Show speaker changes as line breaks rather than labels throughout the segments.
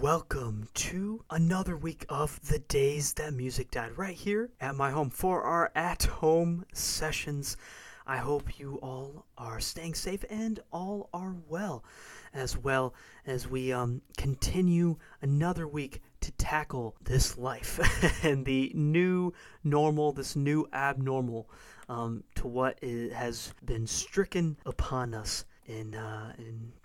welcome to another week of the days that music died right here at my home for our at home sessions. I hope you all are staying safe and all are well, as well as we um, continue another week to tackle this life and the new normal, this new abnormal um, to what has been stricken upon us in uh,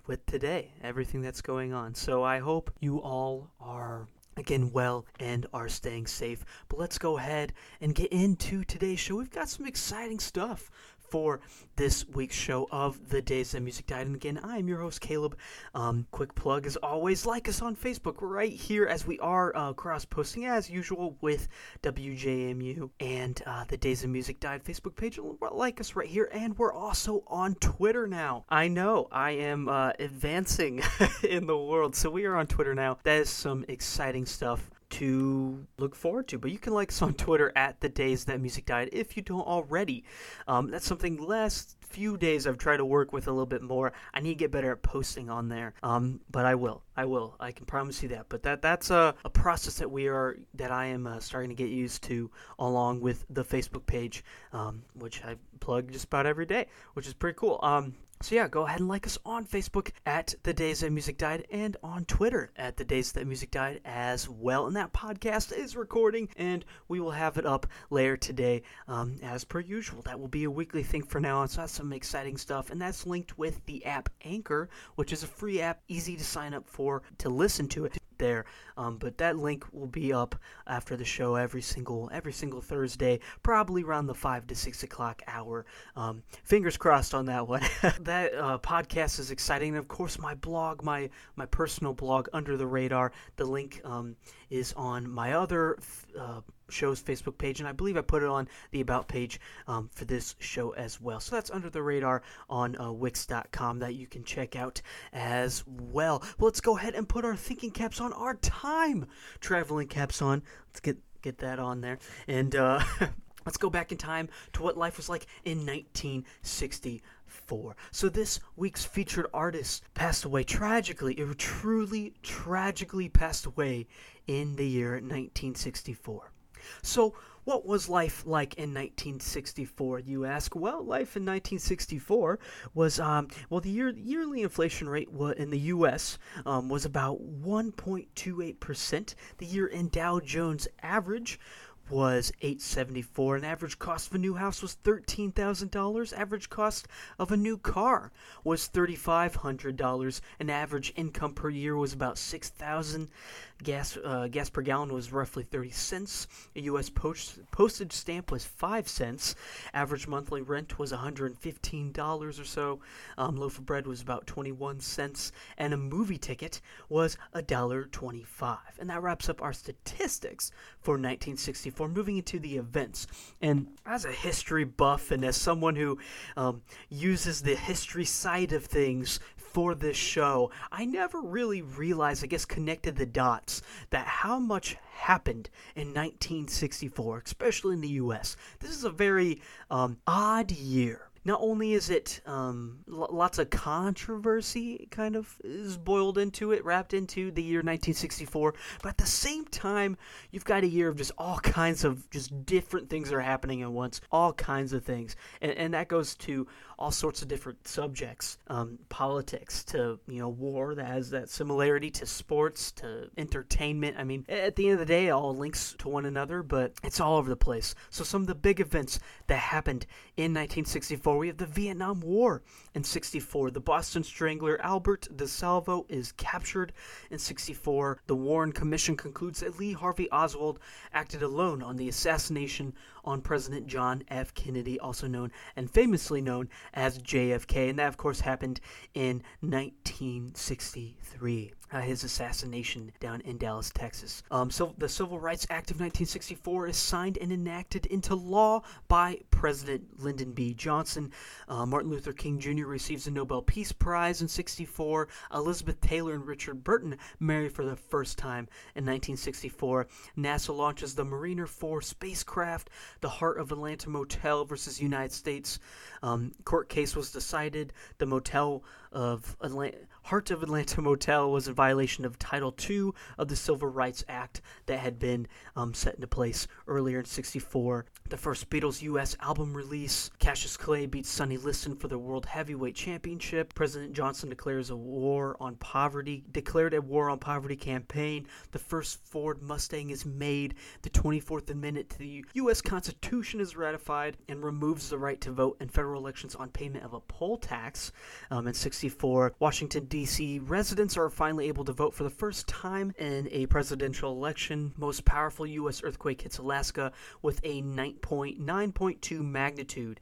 with today, everything that's going on. So I hope you all are again well and are staying safe. But let's go ahead and get into today's show. We've got some exciting stuff for this week's show of The Days That Music Died. And again, I am your host, Caleb. Um, quick plug as always, like us on Facebook right here as we are uh, cross posting as usual with WJMU and uh, The Days of Music Died Facebook page. Like us right here. And we're also on Twitter now. I know I am uh, advancing in the world. So we are on Twitter now. That is some exciting stuff to look forward to. But you can like us on Twitter at the days that music died if you don't already. Um, that's something last few days I've tried to work with a little bit more. I need to get better at posting on there. Um, but I will. I will. I can promise you that. But that that's a, a process that we are that I am uh, starting to get used to along with the Facebook page, um, which I plug just about every day, which is pretty cool. Um, so yeah, go ahead and like us on Facebook at The Days That Music Died and on Twitter at The Days That Music Died as well. And that podcast is recording and we will have it up later today um, as per usual. That will be a weekly thing for now on, so that's some exciting stuff. And that's linked with the app Anchor, which is a free app, easy to sign up for to listen to it there. Um, but that link will be up after the show every single every single Thursday, probably around the five to six o'clock hour. Um, fingers crossed on that one. that uh, podcast is exciting, and of course my blog, my my personal blog, Under the Radar. The link um, is on my other. Uh, show's Facebook page, and I believe I put it on the About page um, for this show as well. So that's under the radar on uh, Wix.com that you can check out as well. well. Let's go ahead and put our thinking caps on, our time traveling caps on. Let's get get that on there, and uh, let's go back in time to what life was like in 1964. So this week's featured artist passed away tragically. It truly, tragically passed away in the year 1964. So, what was life like in 1964? You ask. Well, life in 1964 was um, well, the year yearly inflation rate in the U.S. Um, was about 1.28 percent. The year in Dow Jones average was 874 an average cost of a new house was $13,000 average cost of a new car was $3,500 an average income per year was about 6,000 gas uh, gas per gallon was roughly 30 cents. A US post, postage stamp was 5 cents. Average monthly rent was $115 or so. Um, loaf of bread was about 21 cents. And a movie ticket was $1.25 and that wraps up our statistics for 1964 moving into the events. And as a history buff and as someone who um, uses the history side of things for this show, I never really realized, I guess, connected the dots that how much happened in 1964, especially in the US. This is a very um, odd year not only is it um, lots of controversy kind of is boiled into it, wrapped into the year 1964, but at the same time, you've got a year of just all kinds of just different things that are happening at once, all kinds of things, and, and that goes to all sorts of different subjects, um, politics to you know war that has that similarity to sports to entertainment. I mean, at the end of the day, all links to one another, but it's all over the place. So some of the big events that happened in 1964 we have the Vietnam War in 64. The Boston Strangler Albert DeSalvo is captured in 64. The Warren Commission concludes that Lee Harvey Oswald acted alone on the assassination on President John F. Kennedy, also known and famously known as JFK. And that, of course, happened in 1963 uh, his assassination down in Dallas, Texas. Um, so the Civil Rights Act of 1964 is signed and enacted into law by President Lyndon B. Johnson. Uh, Martin Luther King Jr. receives the Nobel Peace Prize in 64. Elizabeth Taylor and Richard Burton marry for the first time in 1964. NASA launches the Mariner 4 spacecraft. The Heart of Atlanta Motel versus United States um, court case was decided. The motel of Atlanta, Heart of Atlanta Motel was in violation of Title II of the Civil Rights Act that had been um, set into place earlier in 64. The first Beatles U.S. album release, Cassius Clay beats Sonny Liston for the World Heavyweight Championship. President Johnson declares a war on poverty, declared a war on poverty campaign. The first Ford Mustang is made. The 24th Amendment to the U.S. Constitution is ratified and removes the right to vote in federal elections on payment of a poll tax. Um, in 64, Washington, D.C. residents are finally able to vote for the first time in a presidential election. Most powerful U.S. earthquake hits Alaska with a 9.9.2 magnitude.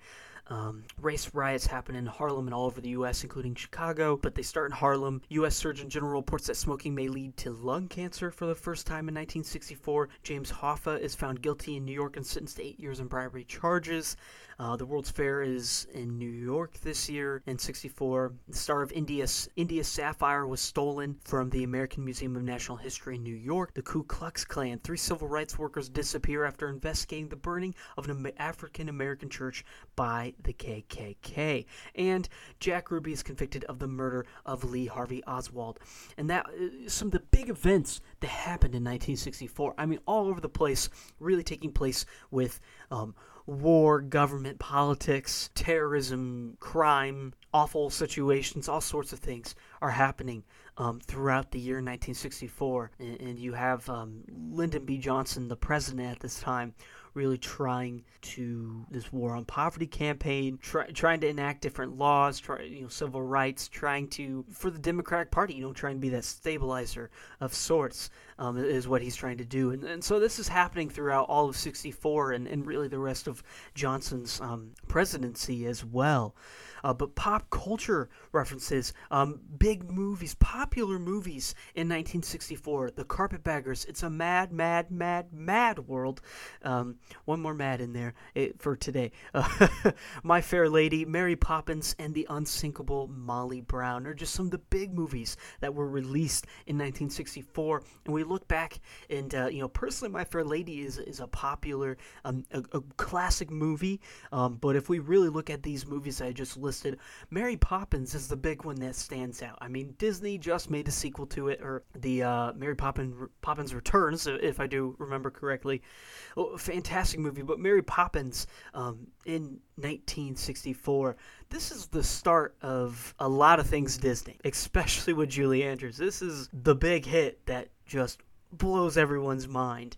Um, race riots happen in Harlem and all over the U.S., including Chicago, but they start in Harlem. U.S. Surgeon General reports that smoking may lead to lung cancer for the first time in 1964. James Hoffa is found guilty in New York and sentenced to eight years in bribery charges. Uh, the World's Fair is in New York this year in 64. The Star of India, India Sapphire was stolen from the American Museum of National History in New York. The Ku Klux Klan. Three civil rights workers disappear after investigating the burning of an African American church by the KKK. And Jack Ruby is convicted of the murder of Lee Harvey Oswald. And that uh, some of the big events that happened in 1964. I mean, all over the place, really taking place with. Um, war, government, politics, terrorism, crime, awful situations, all sorts of things are happening um, throughout the year 1964. And, and you have um, Lyndon B. Johnson, the president at this time, really trying to this war on poverty campaign, try, trying to enact different laws, try, you know, civil rights, trying to for the Democratic Party, you know, trying to be that stabilizer of sorts um, is what he's trying to do, and, and so this is happening throughout all of '64 and, and really the rest of Johnson's um, presidency as well uh, but pop culture references, um, big movies, popular movies in 1964. The Carpetbaggers. It's a mad, mad, mad, mad world. Um, one more mad in there eh, for today. Uh, My Fair Lady, Mary Poppins, and The Unsinkable Molly Brown are just some of the big movies that were released in 1964. And we look back, and uh, you know, personally, My Fair Lady is is a popular, um, a, a, classic movie. Um, but if we really look at these movies I just listed listed. Mary Poppins is the big one that stands out. I mean, Disney just made a sequel to it, or the uh, Mary Poppins Poppins Returns, if I do remember correctly. Oh, fantastic movie, but Mary Poppins um, in 1964. This is the start of a lot of things Disney, especially with Julie Andrews. This is the big hit that just blows everyone's mind.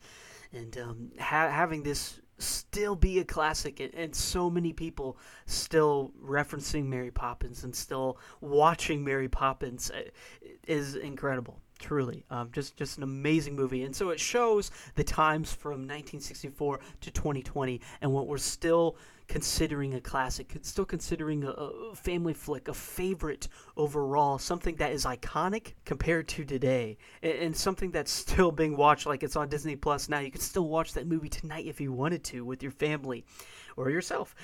And um, ha- having this still be a classic and, and, so many people still referencing Mary Poppins and still watching Mary Poppins uh, is incredible truly um, just just an amazing movie and so it shows the times from 1964 to 2020 and what we're still considering a classic, still considering a, a, family flick, a favorite overall, something that is iconic compared to today, and, and, something that's still being watched like it's on Disney Plus now. You can still watch that movie tonight if you wanted to with your family or yourself.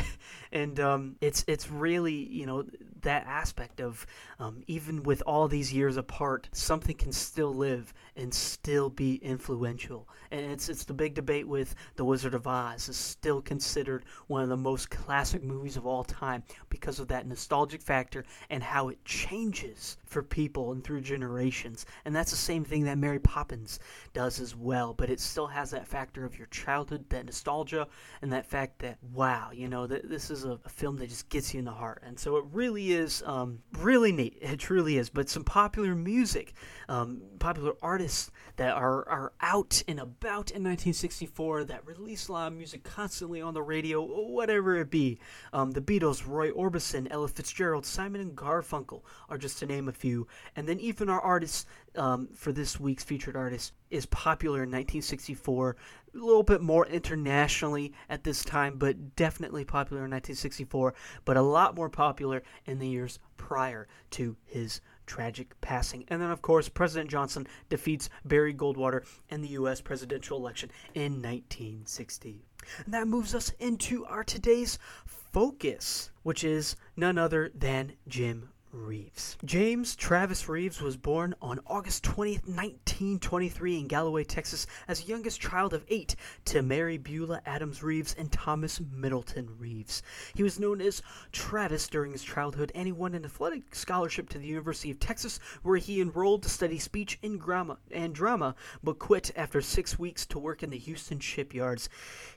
and um, it's it's really you know that aspect of um, even with all these years apart, something can still live and still be influential. And it's it's the big debate with The Wizard of Oz is still considered one of the most classic movies of all time because of that nostalgic factor and how it changes for people and through generations. And that's the same thing that Mary Poppins does as well, but it still has that factor of your childhood, that nostalgia, and that fact that wow, you know, that this is a, a film that just gets you in the heart. And so it really is um, really neat. It truly is. But some popular music, um, popular artists that are are out and about in 1964 that release of music constantly on the radio, whatever it be. Um, the Beatles, Roy Orbison, Ella Fitzgerald, Simon and Garfunkel are just to name a few. And then even our artists um, for this week's featured artist is popular in 1964, a little bit more internationally at this time, but definitely popular in 1964, but a lot more popular in the years prior to his tragic passing. And then, of course, President Johnson defeats Barry Goldwater in the U.S. presidential election in 1960. And that moves us into our today's focus, which is none other than Jim Reeves. James Travis Reeves was born on August 20th, 1923 in Galloway, Texas, as the youngest child of eight to Mary Beulah Adams Reeves and Thomas Middleton Reeves. He was known as Travis during his childhood and he won an athletic scholarship to the University of Texas where he enrolled to study speech and drama, and drama but quit after six weeks to work in the Houston shipyards.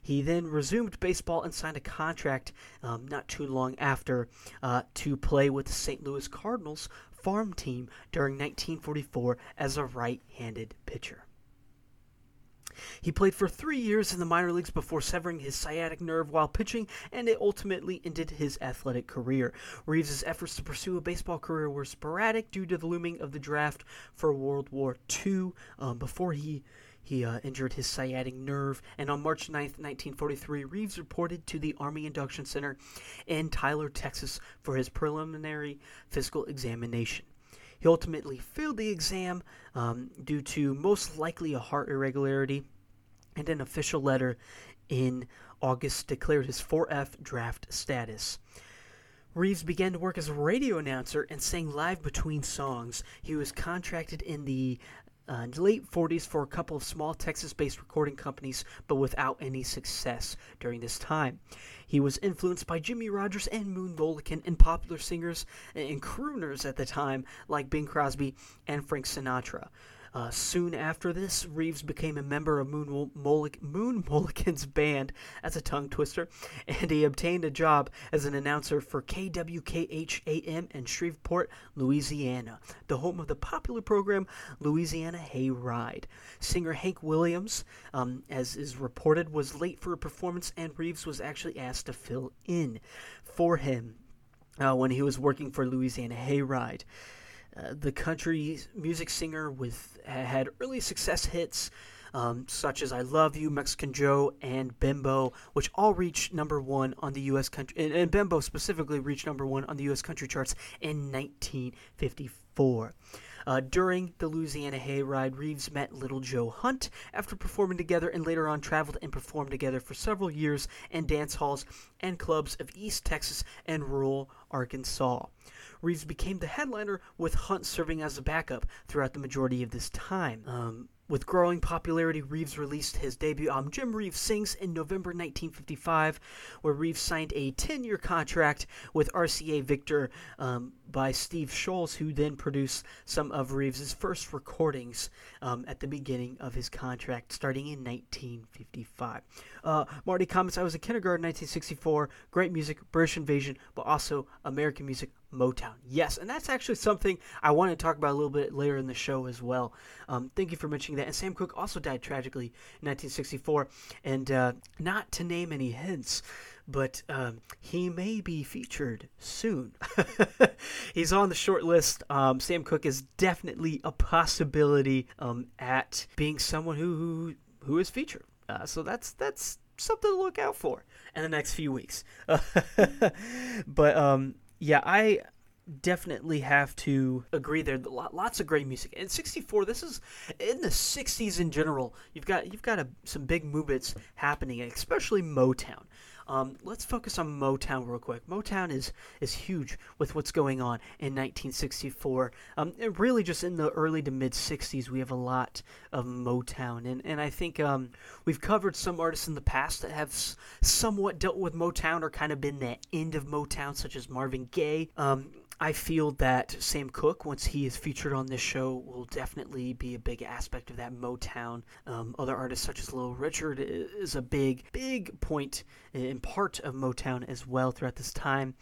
He then resumed baseball and signed a contract um, not too long after uh, to play with the St. Louis Cardinals farm team during 1944 as a right handed pitcher. He played for three years in the minor leagues before severing his sciatic nerve while pitching, and it ultimately ended his athletic career. Reeves' efforts to pursue a baseball career were sporadic due to the looming of the draft for World War II um, before he he uh, injured his sciatic nerve, and on March 9, 1943, Reeves reported to the Army Induction Center in Tyler, Texas for his preliminary physical examination. He ultimately failed the exam um, due to most likely a heart irregularity, and an official letter in August declared his 4F draft status. Reeves began to work as a radio announcer and sang live between songs. He was contracted in the uh, late 40s for a couple of small Texas based recording companies, but without any success during this time. He was influenced by Jimmie Rodgers and Moon Mullican and popular singers and crooners at the time like Bing Crosby and Frank Sinatra. Uh, soon after this, Reeves became a member of Moon, Mullic- Moon Mullican's band. as a tongue twister. And he obtained a job as an announcer for KWKH-AM in Shreveport, Louisiana, the home of the popular program Louisiana Hayride. Singer Hank Williams, um, as is reported, was late for a performance, and Reeves was actually asked to fill in for him uh, when he was working for Louisiana Hayride. Uh, the country music singer with had early success hits um, such as "I Love You," "Mexican Joe," and "Bimbo," which all reached number one on the U.S. country, and, and "Bimbo" specifically reached number one on the U.S. country charts in 1954. Uh, during the Louisiana Hayride, Reeves met Little Joe Hunt after performing together and later on traveled and performed together for several years in dance halls and clubs of East Texas and rural Arkansas. Reeves became the headliner, with Hunt serving as a backup throughout the majority of this time. Um, with growing popularity, Reeves released his debut album Jim Reeves Sings in November 1955, where Reeves signed a 10 year contract with RCA Victor um, by Steve Sholes, who then produced some of Reeves' first recordings um, at the beginning of his contract, starting in 1955. Uh, Marty comments I was in kindergarten 1964, great music, British invasion, but also American music, Motown. Yes, and that's actually something I want to talk about a little bit later in the show as well. Um, thank you for mentioning that. And Sam Cooke also died tragically in 1964. And uh, not to name any hints, but um, he may be featured soon. He's on the short list. Um, Sam Cooke is definitely a possibility um, at being someone who who, who is featured. Uh, so that's that's something to look out for in the next few weeks. but um, yeah, I definitely have to agree there. Lots of great music. In '64, this is in the '60s in general. You've got you've got a, some big movements happening, especially Motown. Um, let's focus on Motown real quick. Motown is is huge with what's going on in 1964. Um, and really, just in the early to mid 60s, we have a lot of Motown, and and I think um, we've covered some artists in the past that have s- somewhat dealt with Motown or kind of been the end of Motown, such as Marvin Gaye. Um, I feel that Sam Cooke, once he is featured on this show, will definitely be a big aspect of that Motown. Um, other artists such as Little Richard is a big, big point in part of Motown as well throughout this time.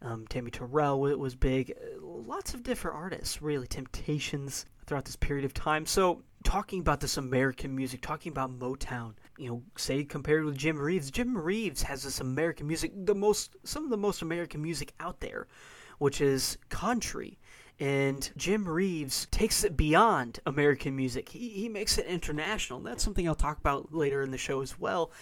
Um, Tammy Terrell was big. Lots of different artists, really. Temptations throughout this period of time. So, talking about this American music, talking about Motown, you know, say compared with Jim Reeves, Jim Reeves has this American music, the most, some of the most American music out there which is country. And Jim Reeves takes it beyond American music. He, he makes it international. That's something I'll talk about later in the show as well.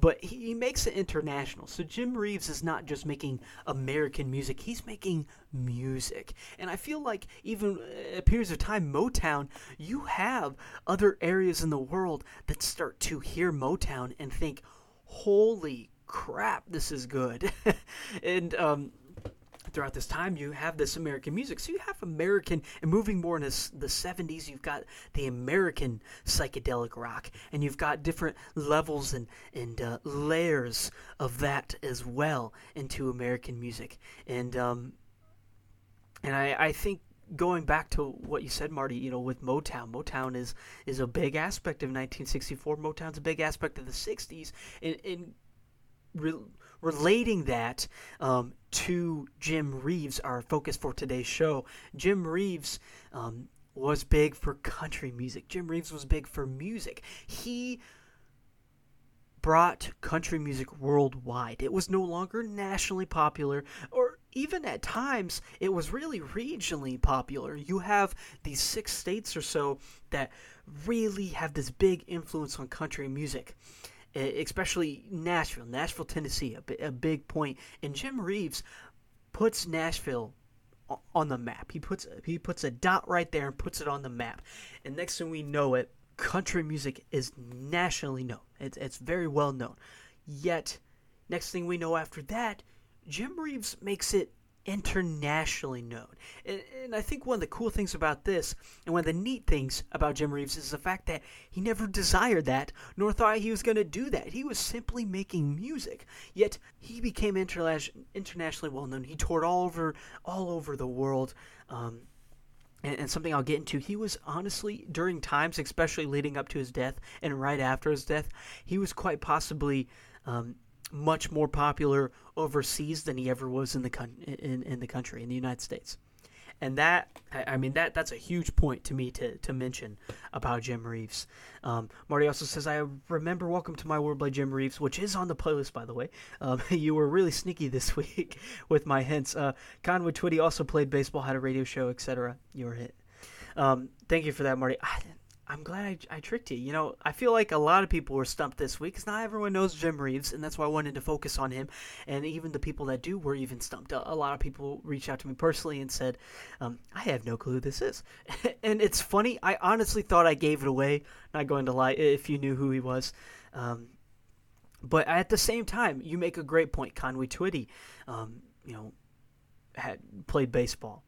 But he, he makes it international. So Jim Reeves is not just making American music, he's making music. And I feel like even at periods of time, Motown, you have other areas in the world that start to hear Motown and think, holy crap, this is good. and um, throughout this time you have this American music. So you have American, and moving more into the 70s, you've got the American psychedelic rock, and you've got different levels and, and uh, layers of that as well into American music. And, um, and I, I think going back to what you said, Marty, you know, with Motown, Motown is is a big aspect of 1964. Motown's a big aspect of the 60s. In, in re- relating that um, to Jim Reeves, our focus for today's show, Jim Reeves um, was big for country music. Jim Reeves was big for music. He brought country music worldwide. It was no longer nationally popular, or even at times, it was really regionally popular. You have these six states or so that really have this big influence on country music especially Nashville, Nashville, Tennessee, a, a big point. And Jim Reeves puts Nashville on the map. He puts he puts a dot right there and puts it on the map. And next thing we know it, country music is nationally known. It's, it's very well known. Yet, next thing we know after that, Jim Reeves makes it internationally known. And, and, I think one of the cool things about this, and one of the neat things about Jim Reeves, is the fact that he never desired that, nor thought he was going to do that. He was simply making music. Yet he became interla- internationally well known. He toured all over, all over the world. Um, and, and, something I'll get into, he was honestly, during times, especially leading up to his death and right after his death, he was quite possibly um, much more popular overseas than he ever was in the con- in, in the country, in the United States. And that, I mean, that that's a huge point to me to, to mention about Jim Reeves. Um, Marty also says, I remember Welcome to My World by Jim Reeves, which is on the playlist, by the way. Um, you were really sneaky this week with my hints. Uh, Conway Twitty also played baseball, had a radio show, etc. You were hit. Um, thank you for that, Marty. I, I'm glad I, I, tricked you. You know, I feel like a lot of people were stumped this week because not everyone knows Jim Reeves, and that's why I wanted to focus on him. And even the people that do were even stumped. A, a lot of people reached out to me personally and said, um, I have no clue who this is. and it's funny, I honestly thought I gave it away. Not going to lie, if you knew who he was. Um, but at the same time, you make a great point. Conway Twitty, um, you know, had played baseball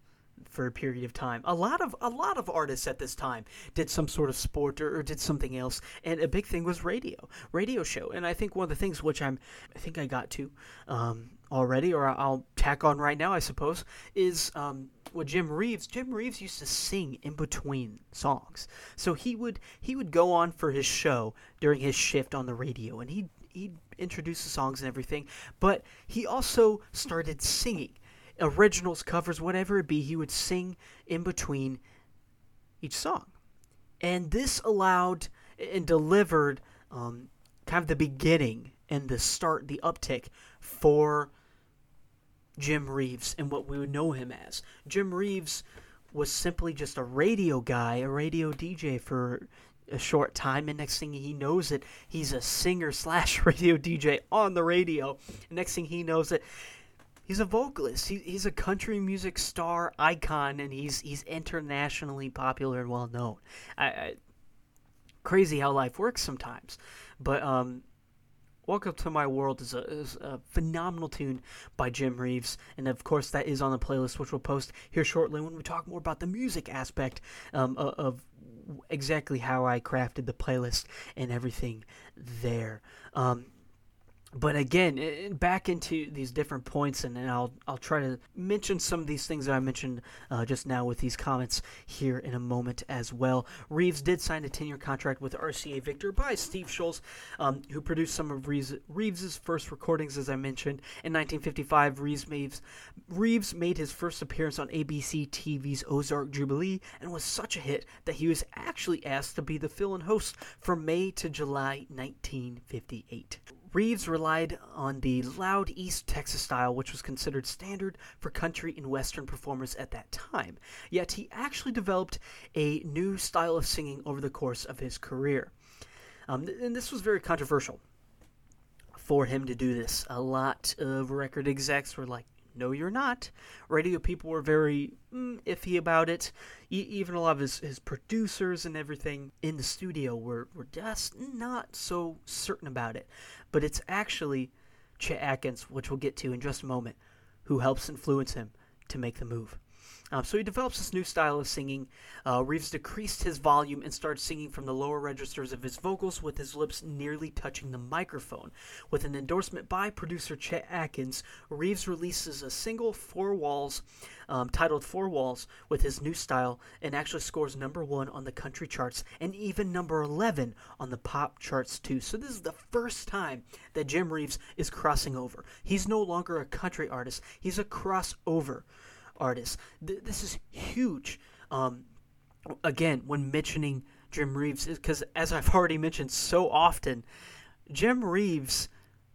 for a period of time. A lot of a lot of artists at this time did some sort of sport or, or, did something else, and a big thing was radio, radio show. And I think one of the things which I'm, I think I got to um, already, or I'll tack on right now, I suppose, is um, what Jim Reeves. Jim Reeves used to sing in between songs, so he would he would go on for his show during his shift on the radio, and he he'd introduce the songs and everything, but he also started singing originals, covers, whatever it be, he would sing in between each song. And this allowed and delivered um, kind of the beginning and the start, the uptick for Jim Reeves and what we would know him as. Jim Reeves was simply just a radio guy, a radio DJ for a short time, and next thing he knows it, he's a singer slash radio DJ on the radio. Next thing he knows it, he's a vocalist. He, he's a country music star icon, and he's he's internationally popular and well known. I, I, crazy how life works sometimes, but um, Welcome to My World is a, is a, phenomenal tune by Jim Reeves, and of course that is on the playlist, which we'll post here shortly when we talk more about the music aspect um, of, of, exactly how I crafted the playlist and everything there. Um, but again, back into these different points, and, and, I'll I'll try to mention some of these things that I mentioned uh, just now with these comments here in a moment as well. Reeves did sign a 10-year contract with RCA Victor by Steve Sholes, um, who produced some of Reeves, Reeves's first recordings, as I mentioned. In 1955, Reeves Reeves made his first appearance on ABC TV's Ozark Jubilee, and was such a hit that he was actually asked to be the fill-in host from May to July 1958. Reeves relied on the loud East Texas style, which was considered standard for country and western performers at that time. Yet he actually developed a new style of singing over the course of his career. Um, and this was very controversial for him to do this. A lot of record execs were like, no, you're not. Radio people were very mm, iffy about it. E- even a lot of his, his producers and everything in the studio were, were just not so certain about it. But it's actually Chet Atkins, which we'll get to in just a moment, who helps influence him to make the move. Um, so he develops this new style of singing. Uh, Reeves decreased his volume and started singing from the lower registers of his vocals with his lips nearly touching the microphone. With an endorsement by producer Chet Atkins, Reeves releases a single, Four Walls, um, titled Four Walls, with his new style and actually scores number one on the country charts and even number 11 on the pop charts, too. So this is the first time that Jim Reeves is crossing over. He's no longer a country artist, he's a crossover artists. Th- this is huge. Um, again, when mentioning Jim Reeves, because as I've already mentioned so often, Jim Reeves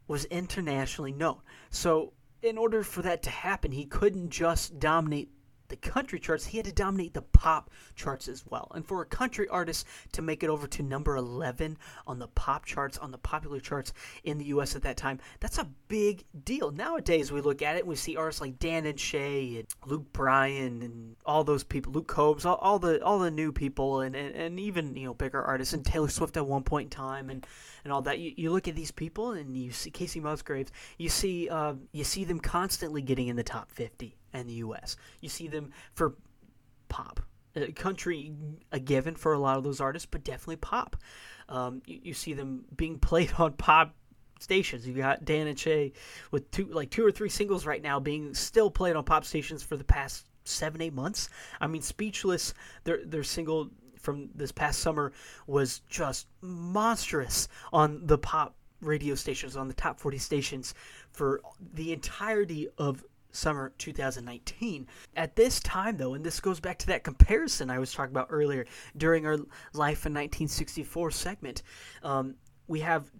was internationally known. So, in order for that to happen, he couldn't just dominate the country charts, he had to dominate the pop charts as well. And for a country artist to make it over to number 11 on the pop charts, on the popular charts in the US at that time, that's a big deal. Nowadays, we look at it, and we see artists like Dan and Shay and Luke Bryan and all those people, Luke Combs, all, all the all the new people, and, and, and even you know bigger artists, and Taylor Swift at one point in time, and and all that. You, you look at these people, and you see Kacey Musgraves, you see uh, you see them constantly getting in the top 50 and the U.S. You see them for pop. Country a given for a lot of those artists, but definitely pop. Um, you, you, see them being played on pop stations. You got Dan and Shay with two like two or three singles right now being still played on pop stations for the past seven eight months. I mean, Speechless, their their single from this past summer was just monstrous on the pop radio stations on the top 40 stations for the entirety of summer 2019. At this time, though, and this goes back to that comparison I was talking about earlier during our Life in 1964 segment, um, we have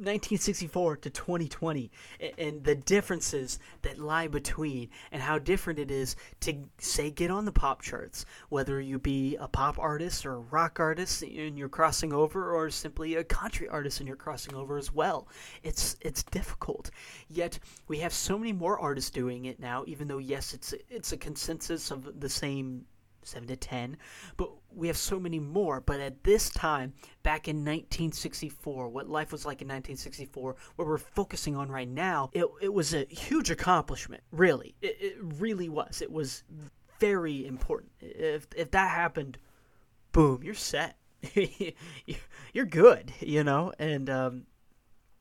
1964 to 2020 and the differences that lie between and how different it is to say get on the pop charts whether you be a pop artist or a rock artist and you're crossing over or simply a country artist and you're crossing over as well. It's it's difficult. Yet we have so many more artists doing it now even though yes it's it's a consensus of the same 7 to 10, but we have so many more. But at this time, back in 1964, what life was like in 1964, what we're focusing on right now, it, it was a huge accomplishment, really. It, it really was. It was very important. If, if that happened, boom, you're set. you're good, you know? And, um,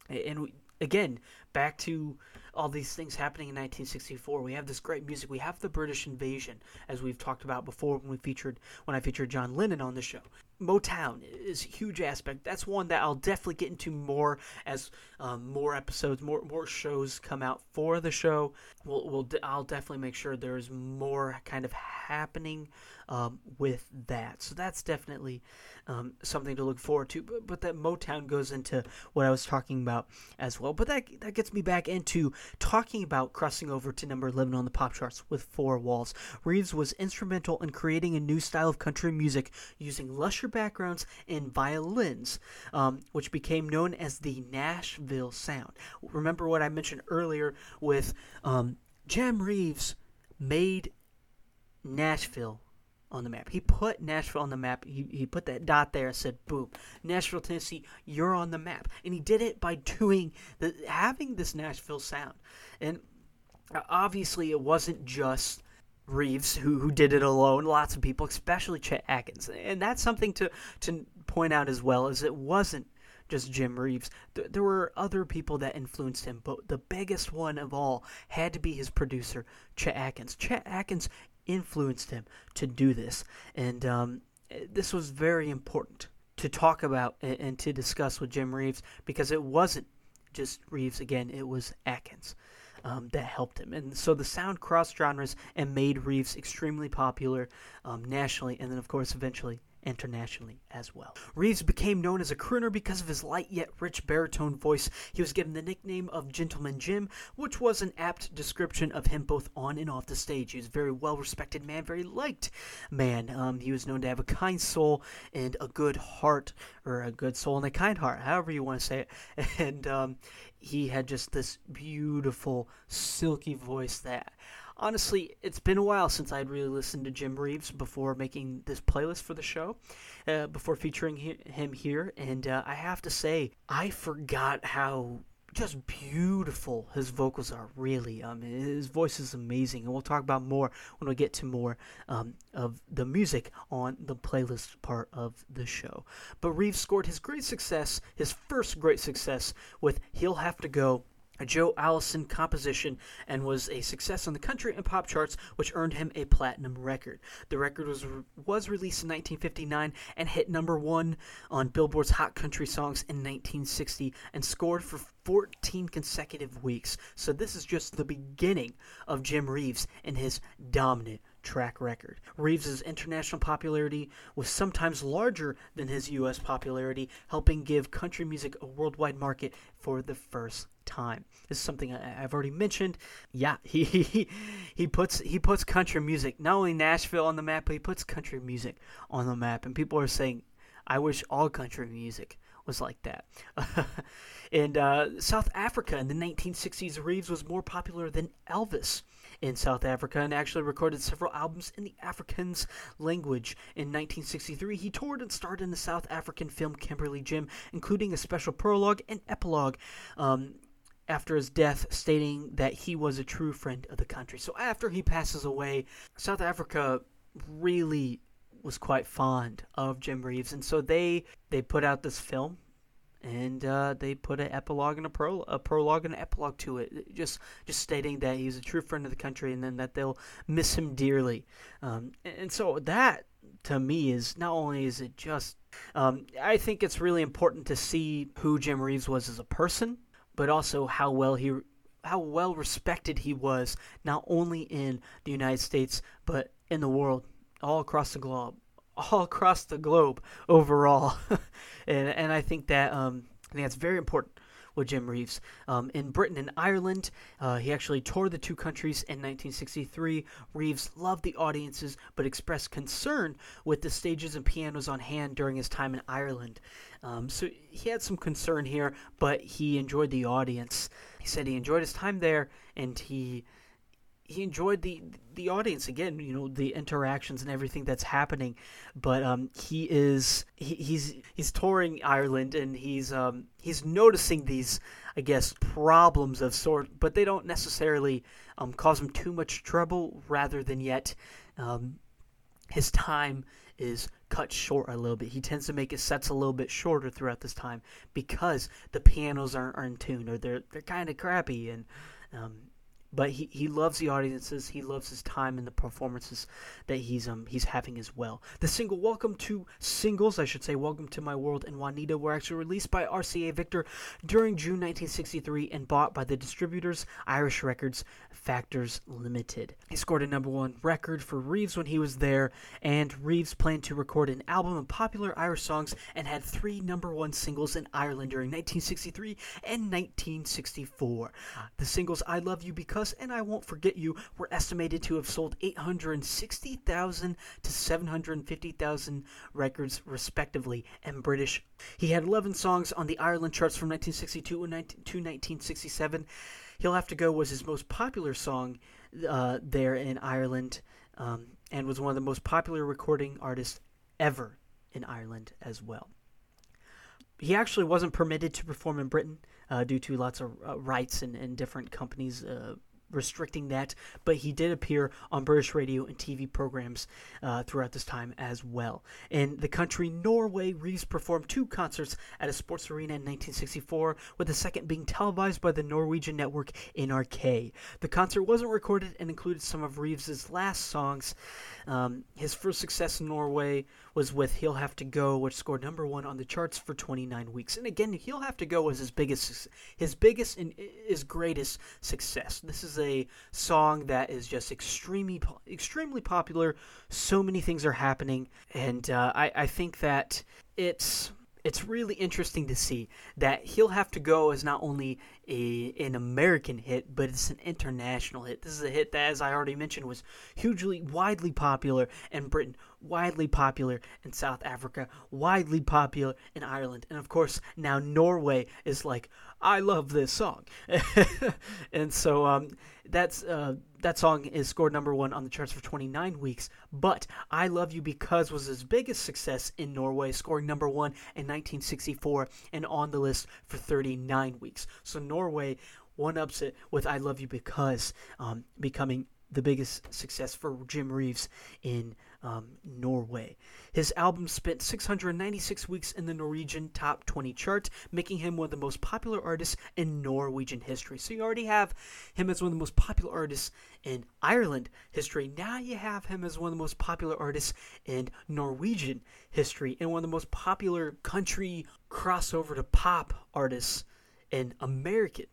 and we, again, back to all these things happening in 1964. We have this great music. We have the British invasion, as we've talked about before when we featured when I featured John Lennon on the show. Motown is a huge aspect. That's one that I'll definitely get into more as um, more episodes, more more shows come out for the show. We'll, we'll I'll definitely make sure there's more kind of happening um, with that. So that's definitely um, something to look forward to. But, but that Motown goes into what I was talking about as well. But that that gets me back into talking about crossing over to number 11 on the pop charts with Four Walls. Reeves was instrumental in creating a new style of country music using lusher backgrounds and violins, um, which became known as the Nashville sound. Remember what I mentioned earlier with um, Jim Reeves made Nashville on the map. He put Nashville on the map. He, he put that dot there and said, boom, Nashville, Tennessee, you're on the map. And he did it by doing the having this Nashville sound. And uh, obviously it wasn't just Reeves who, who did it alone. Lots of people, especially Chet Atkins. And that's something to, to point out as well, is it wasn't just Jim Reeves. Th- there were other people that influenced him, but the biggest one of all had to be his producer, Chet Atkins. Chet Atkins influenced him to do this. And um, this was very important to talk about and, and to discuss with Jim Reeves because it wasn't just Reeves again, it was Atkins. Um, that helped him. And so the sound crossed genres and made Reeves extremely popular um, nationally and then, of course, eventually internationally as well. Reeves became known as a crooner because of his light yet rich baritone voice. He was given the nickname of Gentleman Jim, which was an apt description of him both on and off the stage. He was a very well respected man, very liked man. Um, he was known to have a kind soul and a good heart, or a good soul and a kind heart, however you want to say it. And um, he had just this beautiful, silky voice that honestly, it's been a while since I'd really listened to Jim Reeves before making this playlist for the show, uh, before featuring him here. And uh, I have to say, I forgot how just beautiful his vocals are really. Um his voice is amazing. And we'll talk about more when we get to more um, of the music on the playlist part of the show. But reeves scored his great success his first great success with he'll have to go a Joe Allison composition and was a success on the country and pop charts, which earned him a platinum record. The record was was released in 1959 and hit number one on Billboard's Hot Country Songs in 1960 and scored for 14 consecutive weeks. So this is just the beginning of Jim Reeves and his dominant track record. Reeves's international popularity was sometimes larger than his US popularity, helping give country music a worldwide market for the first time. This is something I, have already mentioned. Yeah, he, he he puts he puts country music not only Nashville on the map, but he puts country music on the map. And people are saying, "I wish all country music was like that." in uh, South Africa in the 1960s, Reeves was more popular than Elvis in South Africa and actually recorded several albums in the Afrikaans language. In 1963, he toured and starred in the South African film Kimberley Jim, including a special prologue and epilogue. Um, after his death, stating that he was a true friend of the country. So after he passes away, South Africa really was quite fond of Jim Reeves, and so they they put out this film, and uh, they put an epilogue and a, pro, a prologue and an epilogue to it, just just stating that he's a true friend of the country, and then that they'll miss him dearly. Um, and so that to me is not only is it just um, I think it's really important to see who Jim Reeves was as a person but also how well he how well respected he was not only in the United States but in the world all across the globe all across the globe overall and and I think that um I think that's very important with Jim Reeves. Um, in Britain and Ireland, uh, he actually toured the two countries in 1963. Reeves loved the audiences but expressed concern with the stages and pianos on hand during his time in Ireland. Um, so he had some concern here, but he enjoyed the audience. He said he enjoyed his time there and he he enjoyed the the audience again you know the interactions and everything that's happening but um, he is he, he's he's touring Ireland and he's um, he's noticing these I guess problems of sort but they don't necessarily um, cause him too much trouble rather than yet um, his time is cut short a little bit. He tends to make his sets a little bit shorter throughout this time because the pianos aren't, aren't in tune or they're they're kind of crappy and um, but he, he loves the audiences. He loves his time and the performances that he's um he's having as well. The single "Welcome to Singles," I should say, "Welcome to My World" and "Juanita" were actually released by RCA Victor during June 1963 and bought by the distributors Irish Records Factors Limited. He scored a number one record for Reeves when he was there, and Reeves planned to record an album of popular Irish songs and had three number one singles in Ireland during 1963 and 1964. The singles "I Love You Because" and I Won't Forget You were estimated to have sold 860,000 to 750,000 records, respectively, and British. He had 11 songs on the Ireland charts from 1962 to 1967. He'll Have to Go was his most popular song uh, there in Ireland um, and was one of the most popular recording artists ever in Ireland as well. He actually wasn't permitted to perform in Britain uh, due to lots of uh, rights and, and different companies uh, restricting that, but he did appear on British radio and TV programs uh, throughout this time as well. In the country Norway, Reeves performed two concerts at a sports arena in 1964, with the second being televised by the Norwegian network NRK. The concert wasn't recorded and included some of Reeves's last songs. Um, his first success in Norway was with He'll Have to Go, which scored number one on the charts for 29 weeks. And again, He'll Have to Go was his biggest, his biggest and his greatest success. This is a song that is just extremely, extremely popular. So many things are happening, and uh, I, I think that it's it's really interesting to see that he'll have to go as not only a an American hit, but it's an international hit. This is a hit that, as I already mentioned, was hugely widely popular in Britain, widely popular in South Africa, widely popular in Ireland, and of course now Norway is like, I love this song, and so um, that's uh, that song is scored number one on the charts for 29 weeks. But "I Love You Because" was his biggest success in Norway, scoring number one in 1964 and on the list for 39 weeks. So Norway one ups it with I Love You Because, um, becoming the biggest success for Jim Reeves in um, Norway. His album spent 696 weeks in the Norwegian top 20 chart, making him one of the most popular artists in Norwegian history. So you already have him as one of the most popular artists in Ireland history. Now you have him as one of the most popular artists in Norwegian history and one of the most popular country crossover to pop artists in American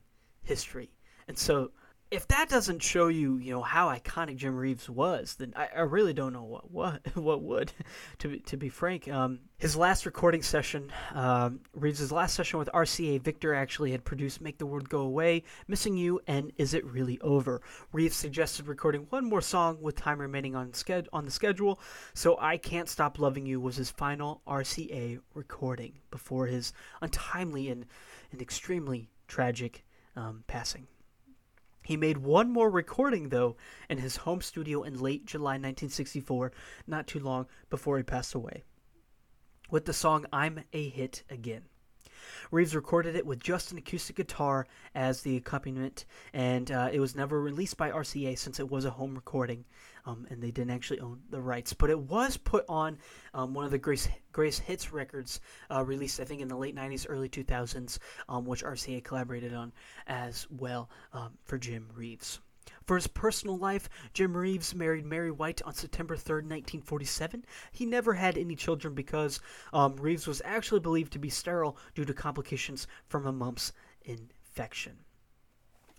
history. And so if that doesn't show you, you know, how iconic Jim Reeves was, then I, I really don't know what what what would. to be, to be frank, um, his last recording session, um, Reeves' last session with RCA Victor actually had produced "Make the World Go Away," "Missing You," and "Is It Really Over." Reeves suggested recording one more song with time remaining on sched- on the schedule, so "I Can't Stop Loving You" was his final RCA recording before his untimely and, and extremely tragic um, passing. He made one more recording, though, in his home studio in late July 1964, not too long before he passed away, with the song I'm a Hit Again. Reeves recorded it with just an acoustic guitar as the accompaniment, and uh, it was never released by RCA since it was a home recording um, and they didn't actually own the rights. But it was put on um, one of the Grace, Grace Hits records uh, released, I think, in the late 90s, early 2000s, um, which RCA collaborated on as well um, for Jim Reeves. For his personal life, Jim Reeves married Mary White on September 3, 1947. He never had any children because um, Reeves was actually believed to be sterile due to complications from a mumps infection.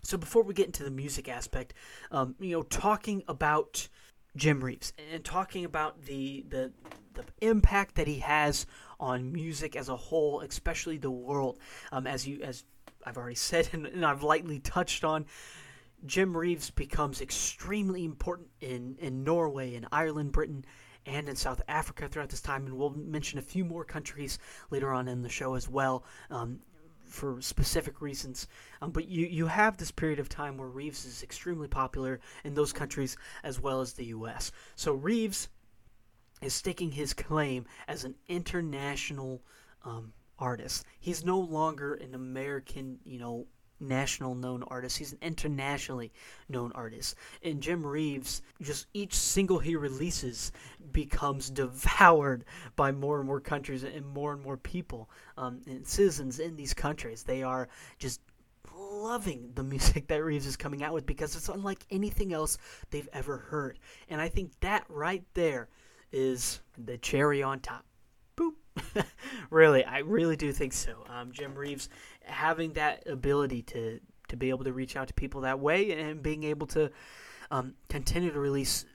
So before we get into the music aspect, um, you know, talking about Jim Reeves and talking about the the the impact that he has on music as a whole, especially the world, um, as you as I've already said and, and I've lightly touched on. Jim Reeves becomes extremely important in, in Norway, in Ireland, Britain, and in South Africa throughout this time, and we'll mention a few more countries later on in the show as well. Um, for specific reasons. Um, but you, you have this period of time where Reeves is extremely popular in those countries as well as the U.S. So Reeves is staking his claim as an international um, artist. He's no longer an American, you know, national known artist. He's an internationally known artist. And Jim Reeves, just each single he releases becomes devoured by more and more countries and more and more people um, and citizens in these countries. They are just loving the music that Reeves is coming out with because it's unlike anything else they've ever heard. And I think that right there is the cherry on top. Really, I really do think so. Um, Jim Reeves having that ability to to be able to reach out to people that way and being able to um, continue to release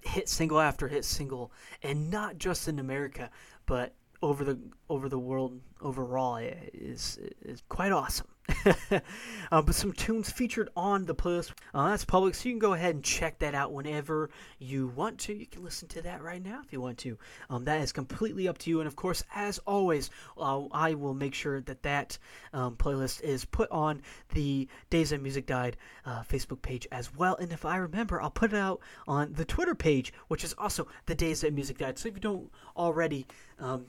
hit single after hit single, and not just in America, but over the over the world overall is is quite awesome. uh, but some tunes featured on the playlist. Uh, that's public, so you can go ahead and check that out whenever you want to. You can listen to that right now if you want to. Um, that is completely up to you. And of course, as always, uh, I will make sure that that um, playlist is put on the Days of Music Died uh, Facebook page as well. And if I remember, I'll put it out on the Twitter page, which is also the Days of Music Died. So if you don't already um,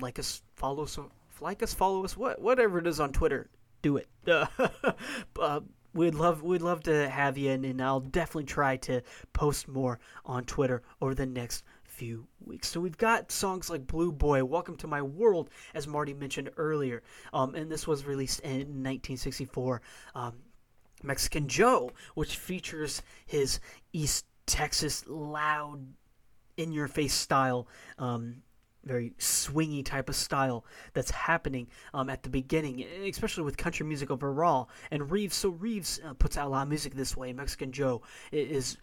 like us, follow us, like us, follow us, what whatever it is on Twitter, do it. Uh, we'd love we'd love to have you, and, and I'll definitely try to post more on Twitter over the next few weeks. So we've got songs like Blue Boy, Welcome to My World, as Marty mentioned earlier, um, and this was released in 1964. Um, Mexican Joe, which features his East Texas loud, in your face style um, very swingy type of style that's happening um, at the beginning, especially with country music overall. And Reeves, so Reeves uh, puts out a lot of music this way. Mexican Joe is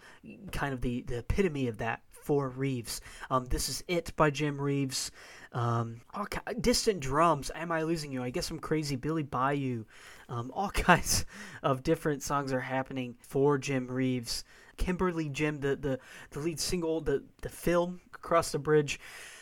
kind of the, the epitome of that for Reeves. Um, this is It by Jim Reeves. Um, all, distant drums. Am I losing you? I guess I'm crazy. Billy Bayou. Um, all kinds of different songs are happening for Jim Reeves. Kimberly Jim, the, the, the lead single, the, the film Across the Bridge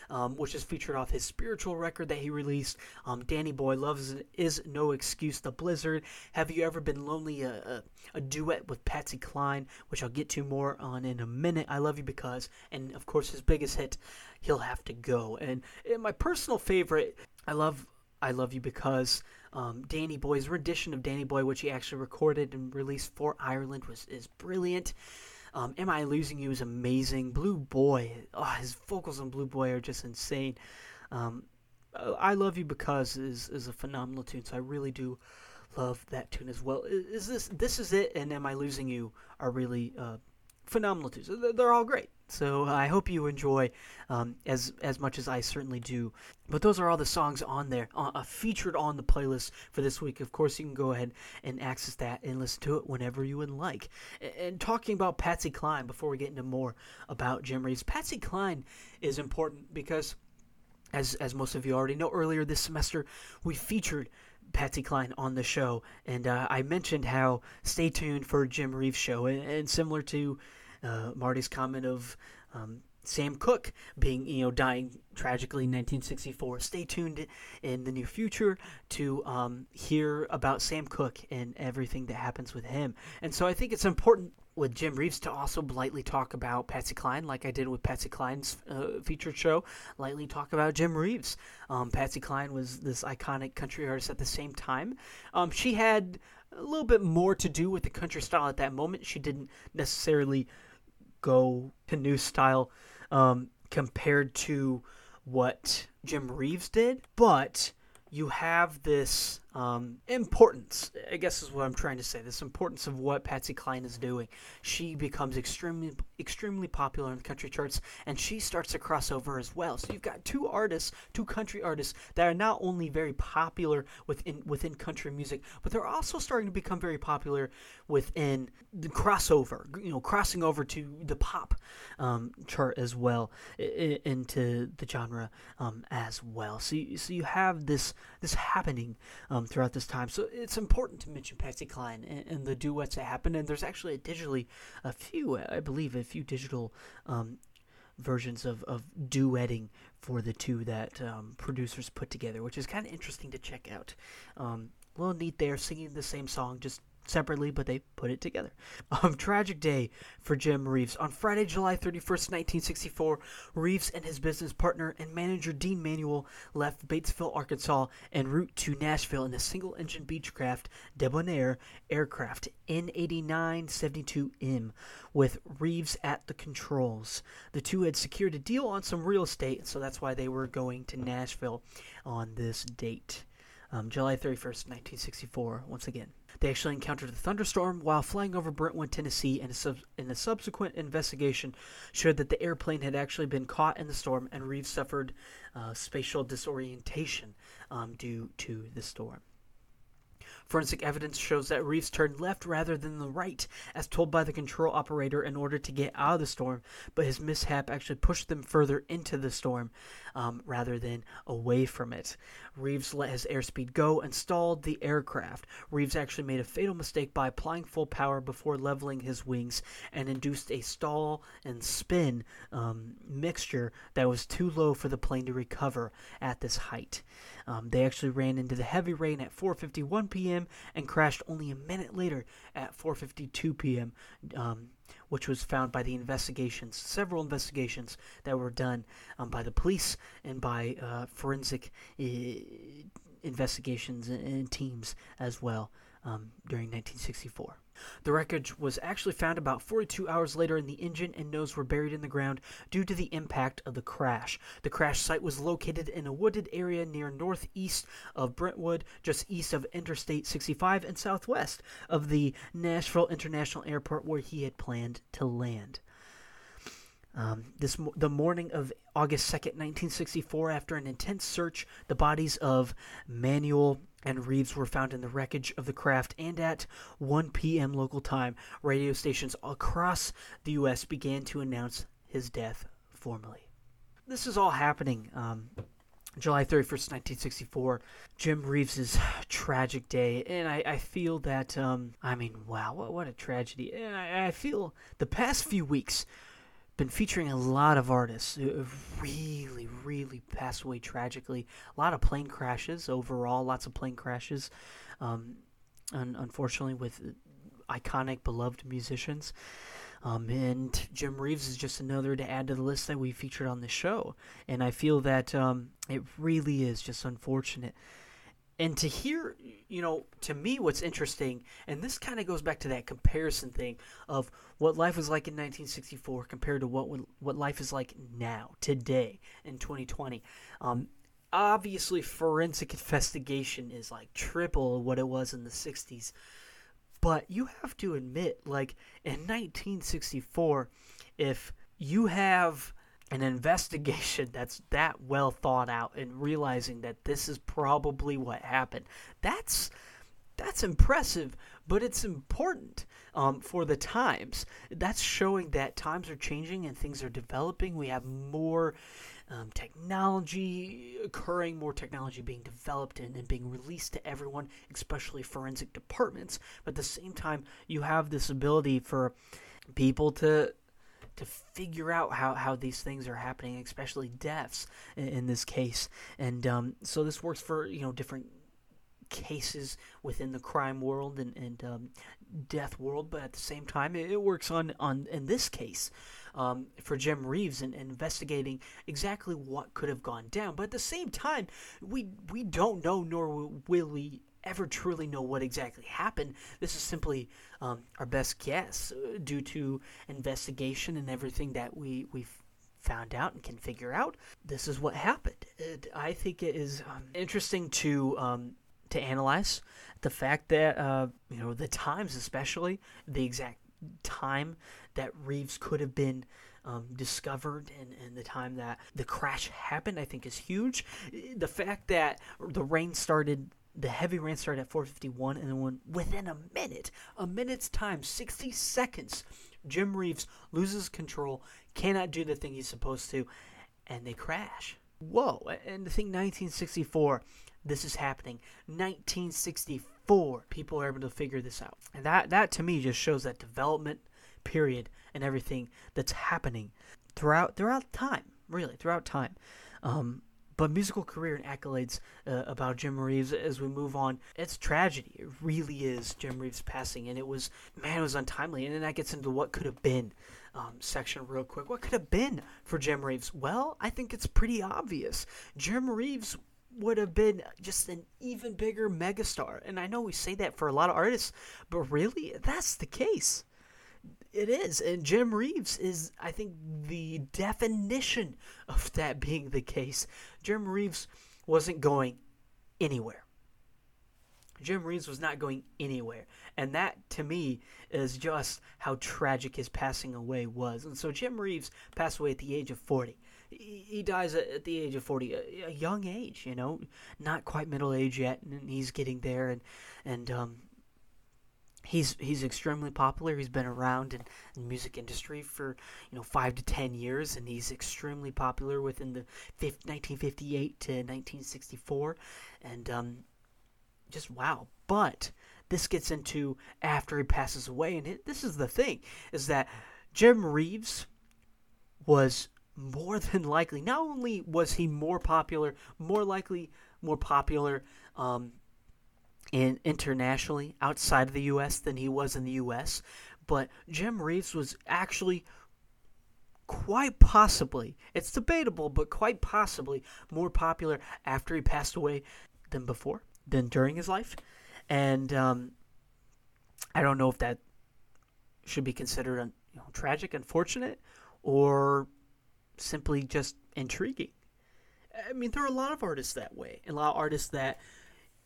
um, which is featured off his spiritual record that he released. Um, Danny Boy Loves is No Excuse. The Blizzard. Have You Ever Been Lonely? A, a, a, duet with Patsy Cline, which I'll get to more on in a minute. I Love You Because. And of course, his biggest hit, He'll Have to Go. And, and my personal favorite, I love I Love You Because. Um, Danny Boy's rendition of Danny Boy, which he actually recorded and released for Ireland, was is brilliant. Um, Am I Losing You is amazing. Blue Boy, oh, his vocals on Blue Boy are just insane. Um, I Love You Because is, is a phenomenal tune, so I really do love that tune as well. Is this this is it? And Am I Losing You are really uh, phenomenal tunes. They're all great. So I hope you enjoy um, as as much as I certainly do. But those are all the songs on there, uh, uh, featured on the playlist for this week. Of course, you can go ahead and access that and listen to it whenever you would like. And, and talking about Patsy Cline before we get into more about Jim Reeves, Patsy Cline is important because, as as most of you already know, earlier this semester we featured Patsy Cline on the show, and uh, I mentioned how stay tuned for Jim Reeves' show, and, and similar to uh, Marty's comment of um, Sam Cooke being, you know, dying tragically in 1964. Stay tuned in the near future to um, hear about Sam Cooke and everything that happens with him. And so I think it's important with Jim Reeves to also lightly talk about Patsy Cline, like I did with Patsy Cline's uh, featured show. Lightly talk about Jim Reeves. Um, Patsy Cline was this iconic country artist at the same time. Um, she had a little bit more to do with the country style at that moment. She didn't necessarily go canoe style um, compared to what Jim Reeves did, but you have this um, importance, I guess is what I'm trying to say. This importance of what Patsy Cline is doing. She becomes extremely, extremely popular in the country charts, and she starts to cross over as well. So you've got two artists, two country artists that are not only very popular within within country music, but they're also starting to become very popular within the crossover. You know, crossing over to the pop um, chart as well, into the genre um, as well. So, you, so you have this this happening. Throughout this time. So it's important to mention Patsy Cline and, and the duets that happened. And there's actually a digitally, a few, I believe, a few digital um, versions of, of duetting for the two that um, producers put together, which is kind of interesting to check out. Um, a little neat there, singing the same song, just separately, but they put it together. Um, tragic day for Jim Reeves. On Friday, July 31st, 1964, Reeves and his business partner and manager Dean Manuel left Batesville, Arkansas, en route to Nashville in a single-engine Beechcraft Debonair aircraft N8972M with Reeves at the controls. The two had secured a deal on some real estate, so that's why they were going to Nashville on this date. Um, July 31st, 1964, once again. They actually encountered a thunderstorm while flying over Brentwood, Tennessee, and a, sub- and a subsequent investigation showed that the airplane had actually been caught in the storm, and Reeves suffered uh, spatial disorientation um, due to the storm. Forensic evidence shows that Reeves turned left rather than the right, as told by the control operator in order to get out of the storm, but his mishap actually pushed them further into the storm um, rather than away from it. Reeves let his airspeed go and stalled the aircraft. Reeves actually made a fatal mistake by applying full power before leveling his wings and induced a stall and spin um, mixture that was too low for the plane to recover at this height. Um, they actually ran into the heavy rain at 4:51 p.m. and crashed only a minute later at 4:52 p.m. Um, which was found by the investigations, several investigations that were done um, by the police and by uh, forensic uh, investigations and, teams as well um, during 1964. The wreckage was actually found about 42 hours later, and the engine and nose were buried in the ground due to the impact of the crash. The crash site was located in a wooded area near northeast of Brentwood, just east of Interstate 65, and southwest of the Nashville International Airport, where he had planned to land. Um, this the morning of August 2nd, 1964, after an intense search, the bodies of Manuel and Reeves were found in the wreckage of the craft, and at 1 p.m. local time, radio stations across the U.S. began to announce his death formally. This is all happening um, July 31st, 1964, Jim Reeves' tragic day. And I, I feel that, um, I mean, wow, what, what a tragedy. And I, I feel the past few weeks been featuring a lot of artists who really, really passed away tragically. A lot of plane crashes overall, lots of plane crashes. Um, un- unfortunately, with iconic, beloved musicians. Um, and Jim Reeves is just another to add to the list that we featured on the show. And I feel that um, it really is just unfortunate and to hear, you know, to me, what's interesting, and this kind of goes back to that comparison thing of what life was like in 1964 compared to what what life is like now, today, in 2020. Um, obviously, forensic investigation is like triple what it was in the 60s. But you have to admit, like in 1964, if you have an investigation that's that well thought out and realizing that this is probably what happened. That's that's impressive but it's important um, for the times. That's showing that times are changing and things are developing. We have more um, technology occurring more technology being developed and, and being released to everyone especially forensic departments. But at the same time you have this ability for people to to figure out how, how these things are happening, especially deaths in, in this case. And um, so this works for you know different cases within the crime world and, and um, death world, but at the same time, it, it works on, on in this case um, for Jim Reeves and investigating exactly what could have gone down. But at the same time, we we don't know, nor will we ever truly know what exactly happened. This is simply um, our best guess uh, due to investigation and everything that we we've found out and can figure out. This is what happened. It, I think it is um, interesting to um, to analyze the fact that uh, you know the times, especially the exact time that Reeves could have been um, discovered and, and the time that the crash happened, I think is huge. The fact that the rain started the heavy rain started at 4:51, and then within a minute, a minute's time, 60 seconds, Jim Reeves loses control, cannot do the thing he's supposed to, and they crash. Whoa! And the thing, 1964, this is happening. 1964, people are able to figure this out, and that that to me just shows that development period and everything that's happening throughout throughout time, really throughout time. Um, but musical career and accolades uh, about Jim Reeves as we move on. It's tragedy. It really is Jim Reeves passing, and it was man, it was untimely. And then that gets into what could have been um, section real quick. What could have been for Jim Reeves? Well, I think it's pretty obvious. Jim Reeves would have been just an even bigger megastar. And I know we say that for a lot of artists, but really, that's the case. It is. And Jim Reeves is, I think, the definition of that being the case. Jim Reeves wasn't going anywhere. Jim Reeves was not going anywhere. And that, to me, is just how tragic his passing away was. And so Jim Reeves passed away at the age of 40. He dies at the age of 40, a young age, you know, not quite middle age yet, and he's getting there. And, and um, he's he's extremely popular. He's been around in, in, the music industry for you know five to ten years, and he's extremely popular within the 1958 to 1964, and um, just wow. But this gets into after he passes away, and it, this is the thing: is that Jim Reeves was more than likely. Not only was he more popular, more likely more popular. Um, in internationally outside of the U.S. than he was in the U.S. But Jim Reeves was actually quite possibly, it's debatable, but quite possibly more popular after he passed away than before, than during his life. And um, I don't know if that should be considered you know, tragic, unfortunate, or simply just intriguing. I mean, there are a lot of artists that way, a lot of artists that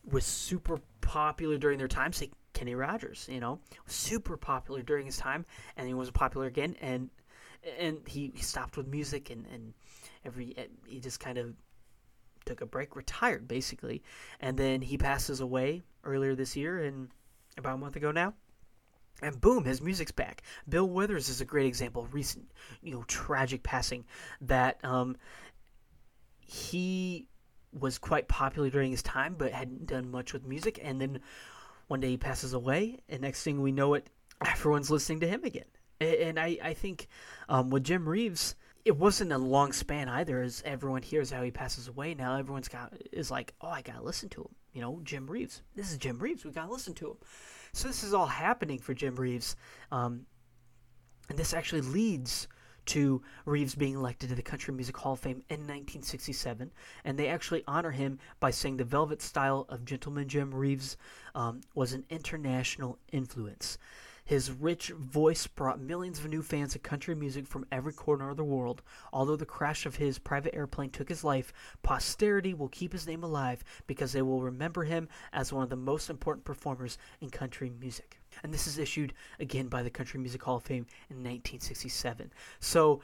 was super popular during their time. Say Kenny Rogers, you know, super popular during his time, and he was popular again, and and he, he stopped with music, and and every he just kind of took a break, retired basically, and then he passes away earlier this year, and about a month ago now. And boom, his music's back. Bill Withers is a great example. Recent, you know, tragic passing that um, he was quite popular during his time, but hadn't done much with music. And then one day he passes away, and next thing we know it, everyone's listening to him again. And I, I think um, with Jim Reeves, it wasn't a long span either, as everyone hears how he passes away. Now everyone's got is like, oh, I gotta listen to him. You know, Jim Reeves. This is Jim Reeves. We gotta listen to him. So this is all happening for Jim Reeves, um, and this actually leads to Reeves being elected to the Country Music Hall of Fame in 1967, and they actually honor him by saying the velvet style of Gentleman Jim Reeves um, was an international influence. His rich voice brought millions of new fans of country music from every corner of the world. Although the crash of his private airplane took his life, posterity will keep his name alive because they will remember him as one of the most important performers in country music. And this is issued again by the Country Music Hall of Fame in 1967. So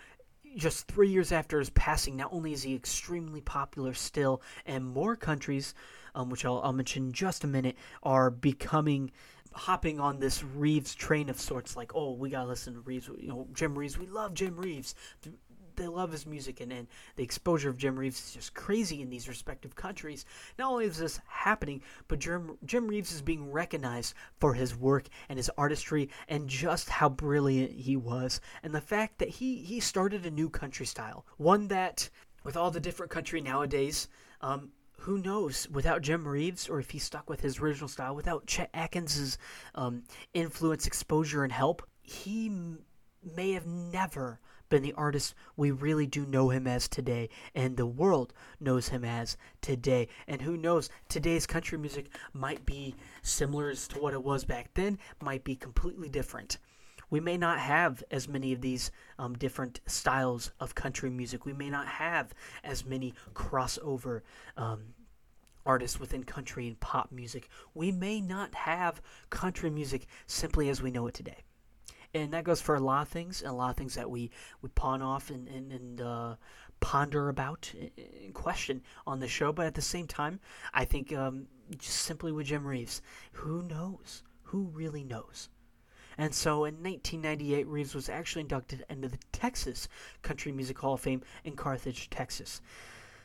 just three years after his passing, not only is he extremely popular still, and more countries, um, which I'll, I'll mention in just a minute, are becoming hopping on this Reeves train of sorts. Like, oh, we gotta listen to Reeves. You know, Jim Reeves. We love Jim Reeves. They love his music, and, and the exposure of Jim Reeves is just crazy in these respective countries. Not only is this happening, but Jim, Jim Reeves is being recognized for his work and his artistry and just how brilliant he was. And the fact that he, he started a new country style, one that, with all the different country nowadays, um, who knows without Jim Reeves or if he stuck with his original style, without Chet Atkins's um, influence, exposure, and help, he m- may have never been the artist we really do know him as today, and the world knows him as today. And who knows, today's country music might be similar to what it was back then, might be completely different we may not have as many of these um, different styles of country music. We may not have as many crossover um, artists within country and pop music. We may not have country music simply as we know it today. And that goes for a lot of things, and a lot of things that we, we pawn off and, and, and uh, ponder about and question on the show. But at the same time, I think um, just simply with Jim Reeves, who knows? Who really knows? And so in 1998, Reeves was actually inducted into the Texas Country Music Hall of Fame in Carthage, Texas.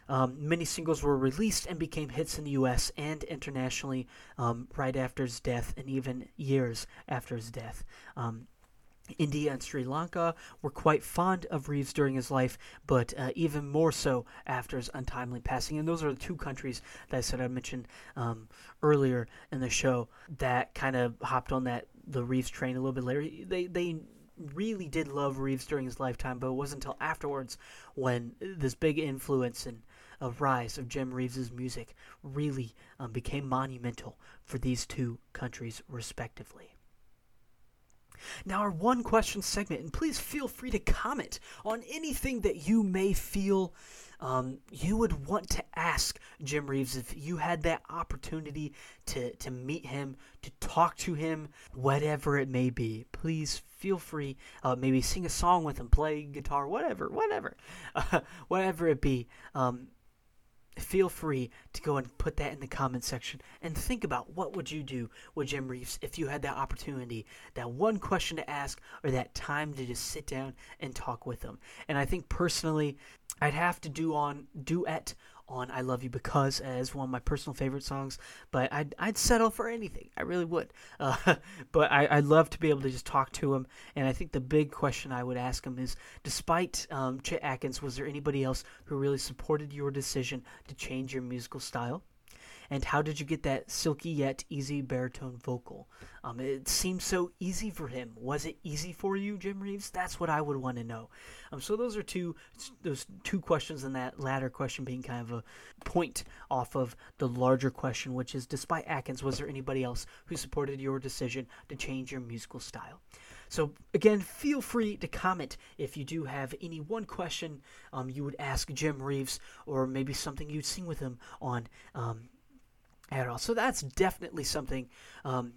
Um, many singles were released and became hits in the U.S. and internationally um, right after his death, and even years after his death. Um, India and Sri Lanka were quite fond of Reeves during his life, but uh, even more so after his untimely passing. And those are the two countries that I said I mentioned um, earlier in the show that kind of hopped on that the Reeves train a little bit later. They they really did love Reeves during his lifetime, but it wasn't until afterwards when this big influence and a rise of Jim Reeves's music really um, became monumental for these two countries respectively. Now, our one question segment, and please feel free to comment on anything that you may feel um, you would want to ask Jim Reeves if you had that opportunity to, to meet him, to talk to him, whatever it may be. Please feel free. Uh, maybe sing a song with him, play guitar, whatever, whatever, uh, whatever it be. Um, feel free to go and put that in the comment section and think about what would you do with Jim Reeves if you had that opportunity, that one question to ask or that time to just sit down and talk with him. And I think personally, I'd have to do on duet on "I Love You Because" as one of my personal favorite songs, but I'd I'd settle for anything. I really would. Uh, but I I'd love to be able to just talk to him. And I think the big question I would ask him is, despite um, Chet Atkins, was there anybody else who really supported your decision to change your musical style? And how did you get that silky yet easy baritone vocal? Um, it seems so easy for him. Was it easy for you, Jim Reeves? That's what I would want to know. Um, so those are two those two questions, and that latter question being kind of a point off of the larger question, which is, despite Atkins, was there anybody else who supported your decision to change your musical style? So again, feel free to comment if you do have any one question um, you would ask Jim Reeves, or maybe something you'd sing with him on. Um, at all. So that's definitely something um,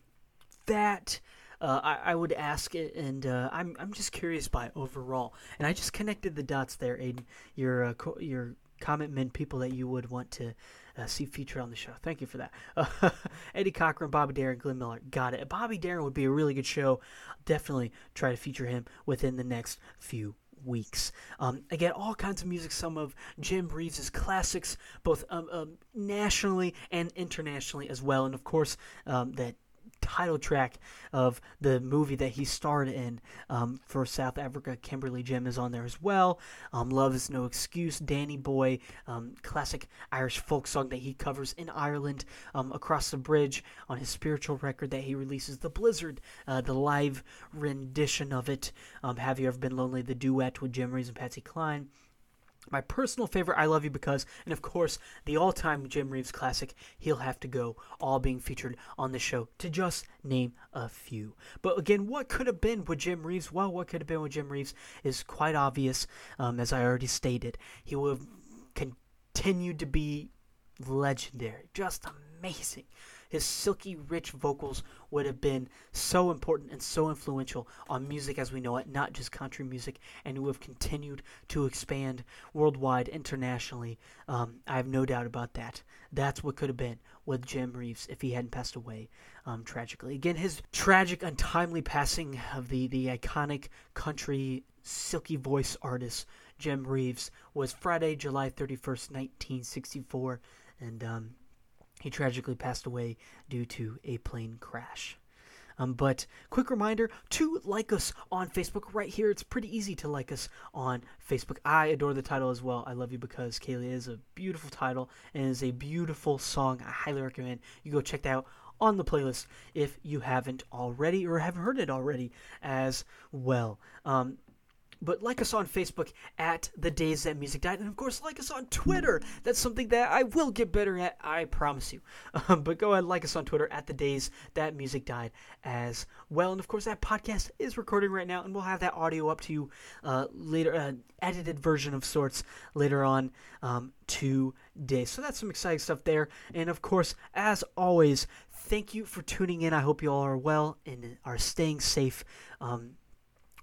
that uh, I, I, would ask, it, and uh, I'm I'm just curious by overall. And I just connected the dots there, Aiden. Your uh, co- your comment meant people that you would want to uh, see featured on the show. Thank you for that. Eddie Cochran, Bobby Darin, Glenn Miller. Got it. Bobby Darin would be a really good show. Definitely try to feature him within the next few weeks. Um, again, all kinds of music, some of Jim Reeves' classics, both um, um, nationally and internationally as well. And of course, um, that title track of the movie that he starred in um, for South Africa. Kimberly Jim is on there as well. Um, Love is No Excuse, Danny Boy, um, classic Irish folk song that he covers in Ireland. Um, Across the Bridge on his spiritual record that he releases, The Blizzard, uh, the live rendition of it. Um, Have You Ever Been Lonely, the duet with Jim Reeves and Patsy Cline. My personal favorite, I Love You Because, and of course, the all time Jim Reeves classic, He'll Have to Go, all being featured on the show, to just name a few. But again, what could have been with Jim Reeves? Well, what could have been with Jim Reeves is quite obvious, um, as I already stated. He would have continued to be legendary, just amazing his silky, rich vocals would have been so important and so influential on music as we know it, not just country music, and would have continued to expand worldwide, internationally. Um, I have no doubt about that. That's what could have been with Jim Reeves if he hadn't passed away um, tragically. Again, his tragic, untimely passing of the, the iconic country silky voice artist Jim Reeves was Friday, July 31st, 1964. And um, he tragically passed away due to a plane crash. Um, but quick reminder to like us on Facebook right here. It's pretty easy to like us on Facebook. I adore the title as well. I love you because Kaylee is a beautiful title and is a beautiful song. I highly recommend you go check that out on the playlist if you haven't already or haven't heard it already as well. Um, but like us on Facebook at The Days That Music Died. And of course, like us on Twitter. That's something that I will get better at, I promise you. Um, but go ahead, like us on Twitter at The Days That Music Died as well. And of course, that podcast is recording right now, and we'll have that audio up to you uh, later, uh, edited version of sorts later on um, today. So that's some exciting stuff there. And of course, as always, thank you for tuning in. I hope you all are well and are staying safe. Um,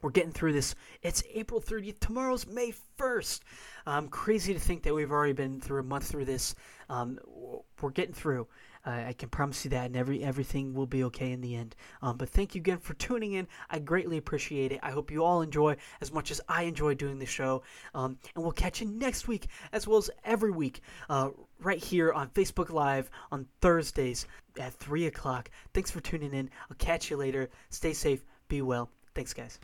we're getting through this. It's April 30th. Tomorrow's May 1st. Um, crazy to think that we've already been through a month through this. Um, we're getting through. Uh, I can promise you that, and every everything will be okay in the end. Um, but thank you again for tuning in. I greatly appreciate it. I hope you all enjoy as much as I enjoy doing the show. Um, and we'll catch you next week, as well as every week, uh, right here on Facebook Live on Thursdays at 3 o'clock. Thanks for tuning in. I'll catch you later. Stay safe. Be well. Thanks, guys.